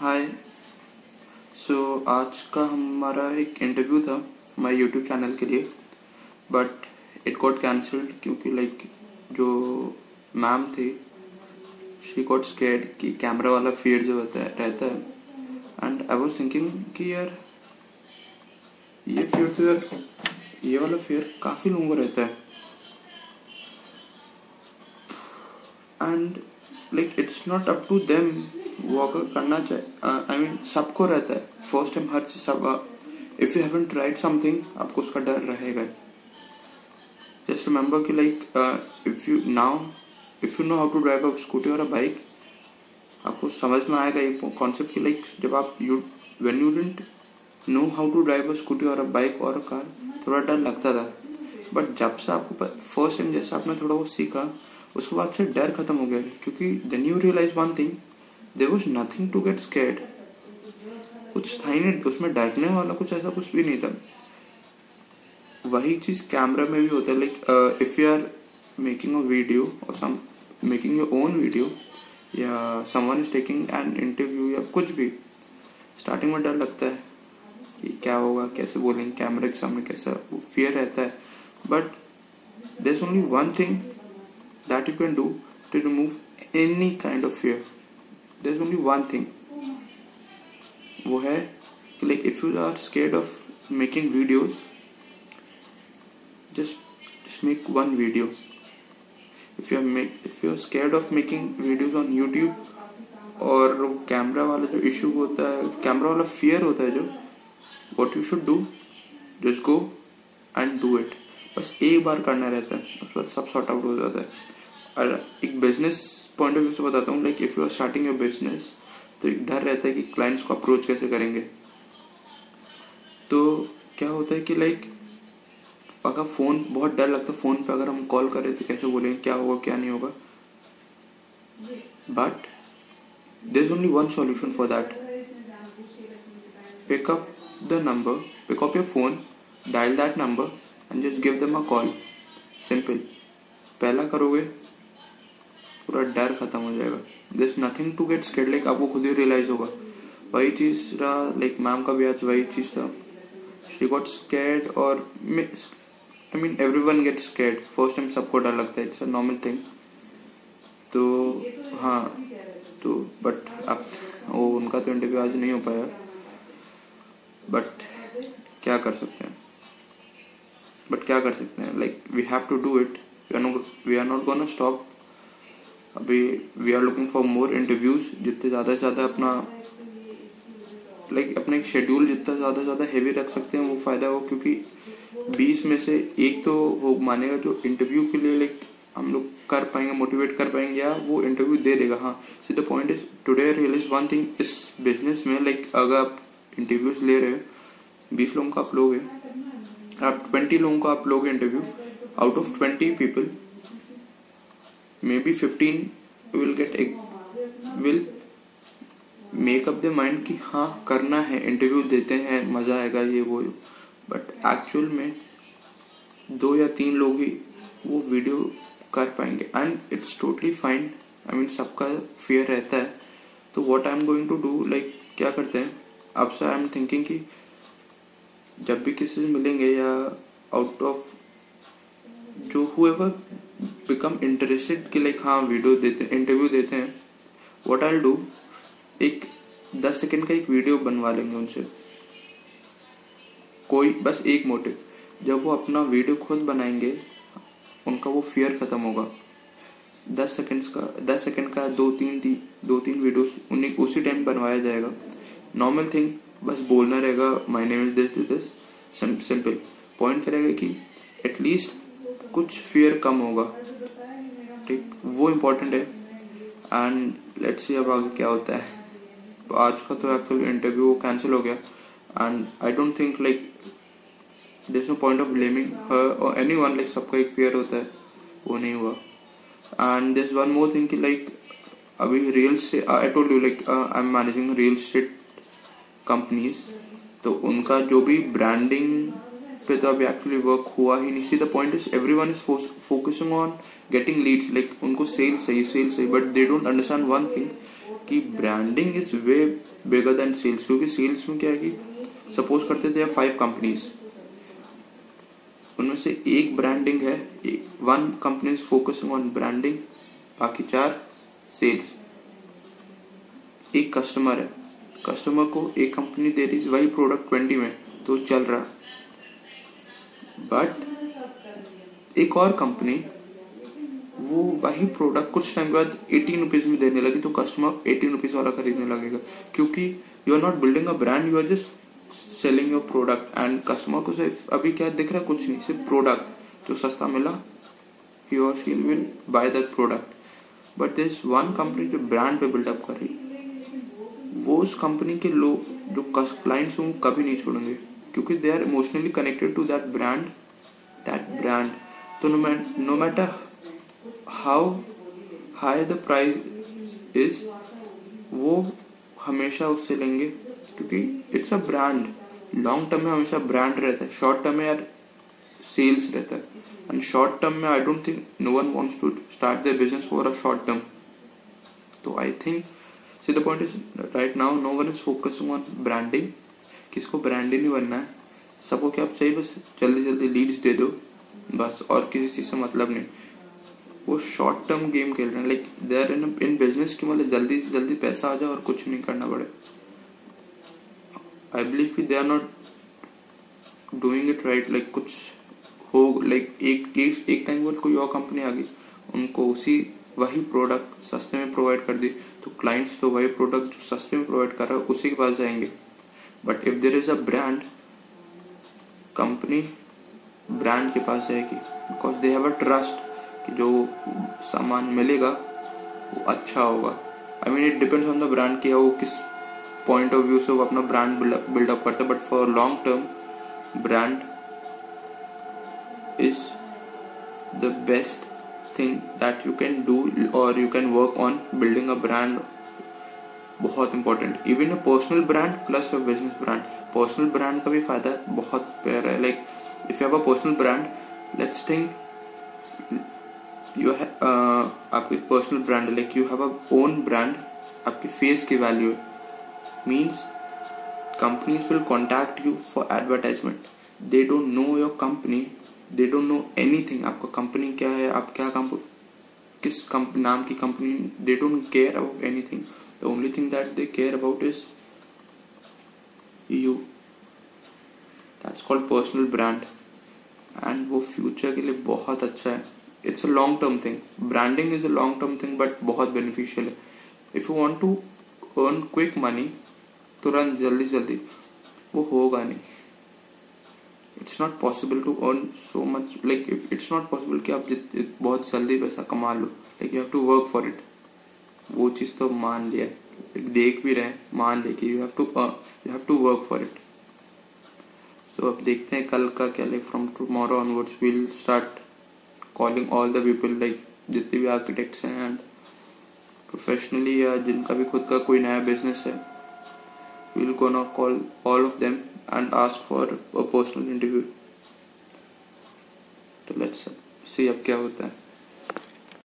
हाय सो आज का हमारा एक इंटरव्यू था हमारे यूट्यूब चैनल के लिए बट इट गॉट कैंसल्ड क्योंकि लाइक जो मैम थी शी गॉट स्केड कि कैमरा वाला फियर जो होता है, रहता है। एंड आई वाज थिंकिंग कि यार, ये फियर तो यार, ये वाला फियर काफ़ी लोगों को रहता है। And like it's not up to them वो अगर करना चाहे आई मीन सबको रहता है। फ़र्स्ट टाइम हर चीज़ सब if you haven't tried something आपको उसका डर रहेगा जस्ट रिमेम्बर कि like if you now if you know how to drive a scooty और अ बाइक आपको समझ में आएगा ये कॉन्सेप्ट कि लाइक जब आप you when you don't know how to drive a scooty और अ बाइक और अ कार थोड़ा डर लगता था। बट जब से आपको फ़र्स्ट टाइम जैसे आपने थोड़ा वो सीखा, उसके बाद से डर खत्म हो गया। क्योंकि then you realize one thing there was nothing to get scared कुछ था ही नहीं, उसमें डरने वाला कुछ ऐसा कुछ भी नहीं था। वही चीज़ कैमरा में भी होता है like if you are making a video और some making your own video या someone is taking an interview या कुछ भी स्टार्टिंग में डर लगता है कि क्या होगा, कैसे बोलेंगे कैमरे के सामने कैसा वो फियर रहता है। But there only one thing that you can do to remove any kind of fear is only one thing वो है like if you are scared of making videos just just make one video. If you are make if you are scared of making videos on youtube, और camera वाला जो issue होता है camera वाला fear होता है जो what you should do just go and do it बस एक बार करना रहता है उस पर सब सॉर्ट आउट हो जाता है। और एक बिज़नेस पॉइंट ऑफ़ व्यू से बताता हूँ like if you are starting your business तो एक डर रहता है कि क्लाइंट्स को अप्रोच कैसे करेंगे। तो क्या होता है कि लाइक अगर फ़ोन बहुत डर लगता है फ़ोन पे, अगर हम कॉल करें तो कैसे बोलेंगे, क्या होगा, क्या नहीं होगा? But there is only one solution for that pick up the number pick up your phone dial that number and just give them a call simple पहला करोगे पूरा डर खत्म हो जाएगा। This nothing to get scared like आपको खुद ही realise होगा। वही चीज़ रहा लाइक मैम का भी आज वही चीज़ था। शी गॉट स्केड और I mean everyone get scared first time सबको डर लगता है इट्स अ नॉर्मल थिंग तो हाँ तो बट अब वो, उनका तो इंटरव्यू आज नहीं हो पाया। बट क्या कर सकते हैं? बट क्या कर सकते हैं? Like we have to do it we are not gonna stop अभी we are looking for more interviews जितने ज़्यादा से ज़्यादा अपना लाइक like, अपना एक शेड्यूल जितना ज़्यादा से ज़्यादा हैवी रख सकते हैं वो फ़ायदा हो क्योंकि बीस में से एक तो वो मानेगा जो इंटरव्यू के लिए लाइक हम लोग कर पाएँगे मोटिवेट कर पाएँगे या वो इंटरव्यू दे देगा हाँ। See the point is today realize one thing इस बिज़नेस में लाइक अगर आप इंटरव्यूज़ ले रहे हो बीस लोगों का आप लोगे आप ट्वेंटी लोगों का आप लोगे interview out of twenty people maybe fifteen will get will make up the mind कि हाँ करना है इंटरव्यू देते हैं, मज़ा आएगा ये वो। बट एक्चुअल में दो या तीन लोग ही वो वीडियो कर पाएँगे। And it's totally fine I mean सबका फियर रहता है। तो what I am going to do like क्या करते हैं? अब से आई एम थिंकिंग कि जब भी किसी से मिलेंगे या आउट ऑफ़ जो हुएवर बिकम इंटरेस्टेड कि लाइक हाँ वीडियो देते इंटरव्यू देते हैं। व्हाट आई डू एक दस सेकंड का एक वीडियो बनवा लेंगे उनसे। कोई बस एक मोटिव जब वो अपना वीडियो खुद बनाएँगे उनका वो फियर खत्म होगा। दस सेकंड्स का दस सेकंड का दो तीन दी, दो तीन वीडियोस उन्हें उसी टाइम बनवाया जाएगा। नॉर्मल थिंग बस बोलना रहेगा my name is this this simple point करेगा कि एटलीस्ट कुछ फियर कम होगा। ठीक, वो इम्पोर्टेंट है। एंड लेट्स अब आगे क्या होता है। आज का तो एक्चुअली इंटरव्यू वो कैंसिल हो गया। And I don't think like this no point of blaming her और एनी वन लाइक सबका एक फेयर होता है। वो नहीं हुआ। And this one more thing like अभी रील्स से I told you like I am managing real estate companies तो उनका जो भी ब्रांडिंग पे तो अभी एक्चुअली वर्क हुआ ही नहीं। See the point is everyone is focusing on getting leads like उनको सेल्स चाहिए सेल्स चाहिए but they don't understand one thing कि branding is way bigger than sales क्योंकि सेल्स में क्या है कि सपोज़ करते थे फाइव कंपनीज़ उनमें से एक ब्रांडिंग है one company is focusing on branding बाकी चार सेल्स एक कस्टमर है कस्टमर को एक कंपनी दे रही वही प्रोडक्ट ट्वेंटी में तो चल रहा। बट एक और कंपनी वो वही प्रोडक्ट कुछ टाइम के बाद एटीन रुपीज़ में देने लगी तो कस्टमर एटीन रुपीज़ वाला खरीदने लगेगा। क्योंकि you are not building a brand you are just selling your product and customer को सिर्फ़ अभी क्या दिख रहा है? कुछ नहीं, सिर्फ़ प्रोडक्ट जो सस्ता मिला you are she'll will buy that product but this one company जो ब्रांड पे बिल्डअप कर रही, वो उस कंपनी के लोग जो क्लाइंट्स हैं कभी नहीं छोड़ेंगे। क्योंकि they are emotionally connected to that brand that brand तो no matter how high the price is वो हमेशा उससे लेंगे, क्योंकि it's a brand long term में हमेशा ब्रांड रहता है. शॉर्ट टर्म में यार सेल्स रहता है. एंड शॉर्ट टर्म में I don't think no one wants to start their business for a short term तो I think see the point is right now no one is focusing on branding किसको branding नहीं बनना है। सबको क्या चाहिए बस जल्दी जल्दी लीड्स दे दो बस और किसी चीज़ से मतलब नहीं। वो शॉर्ट टर्म गेम खेल रहे हैं like they are in in business की मतलब जल्दी से जल्दी पैसा आ जाए और कुछ नहीं करना पड़े। आई बिलीव कि they are not doing it right like कुछ हो लाइक एक एक, एक टाइम बाद कोई और कंपनी आ गई उनको उसी वही प्रोडक्ट सस्ते में प्रोवाइड कर दी तो क्लाइंट्स तो वही प्रोडक्ट जो सस्ते में प्रोवाइड कर रहा है उसी के पास जाएँगे। But if there is a brand company brand के पास जाएगी because they have a trust कि जो सामान मिलेगा, वो अच्छा होगा। I mean it depends on the brand कि वो किस पॉइंट ऑफ़ व्यू से वो अपना ब्रांड बिल्डअप करते but for long term brand is the best thing that you can do और you can work on building a brand बहुत important even a personal brand plus a business brand personal brand का भी फ़ायदा बहुत प्यारा है. Like if you have a personal brand let's think you आपकी personal brand like you have a own brand आपके face की value means companies will contact you for advertisement they don't know your company they don't know anything आपका company क्या है? आप क्या कंप किस नाम की company they don't care about anything the only thing that they care about is you that's called personal brand and वो फ्यूचर के लिए बहुत अच्छा है. It's a long term thing branding is a long term thing but बहुत beneficial है. If you want to earn quick money तुरंत, जल्दी जल्दी, वो होगा नहीं. It's not possible to earn so much like it's not possible कि आप बहुत जल्दी पैसा कमा लो. Like you have to work for it वो चीज़ तो मान लिया। देख भी रहे मान ले कि you have to you have to work for it तो अब देखते हैं कल का क्या like from tomorrow onwards will start calling all the people like जितने भी आर्किटेक्ट्स हैं एंड प्रोफेशनली या जिनका भी खुद का कोई नया बिज़नेस है will gonna call all of them and ask for a personal interview. तो लेट्स सी अब क्या होता है।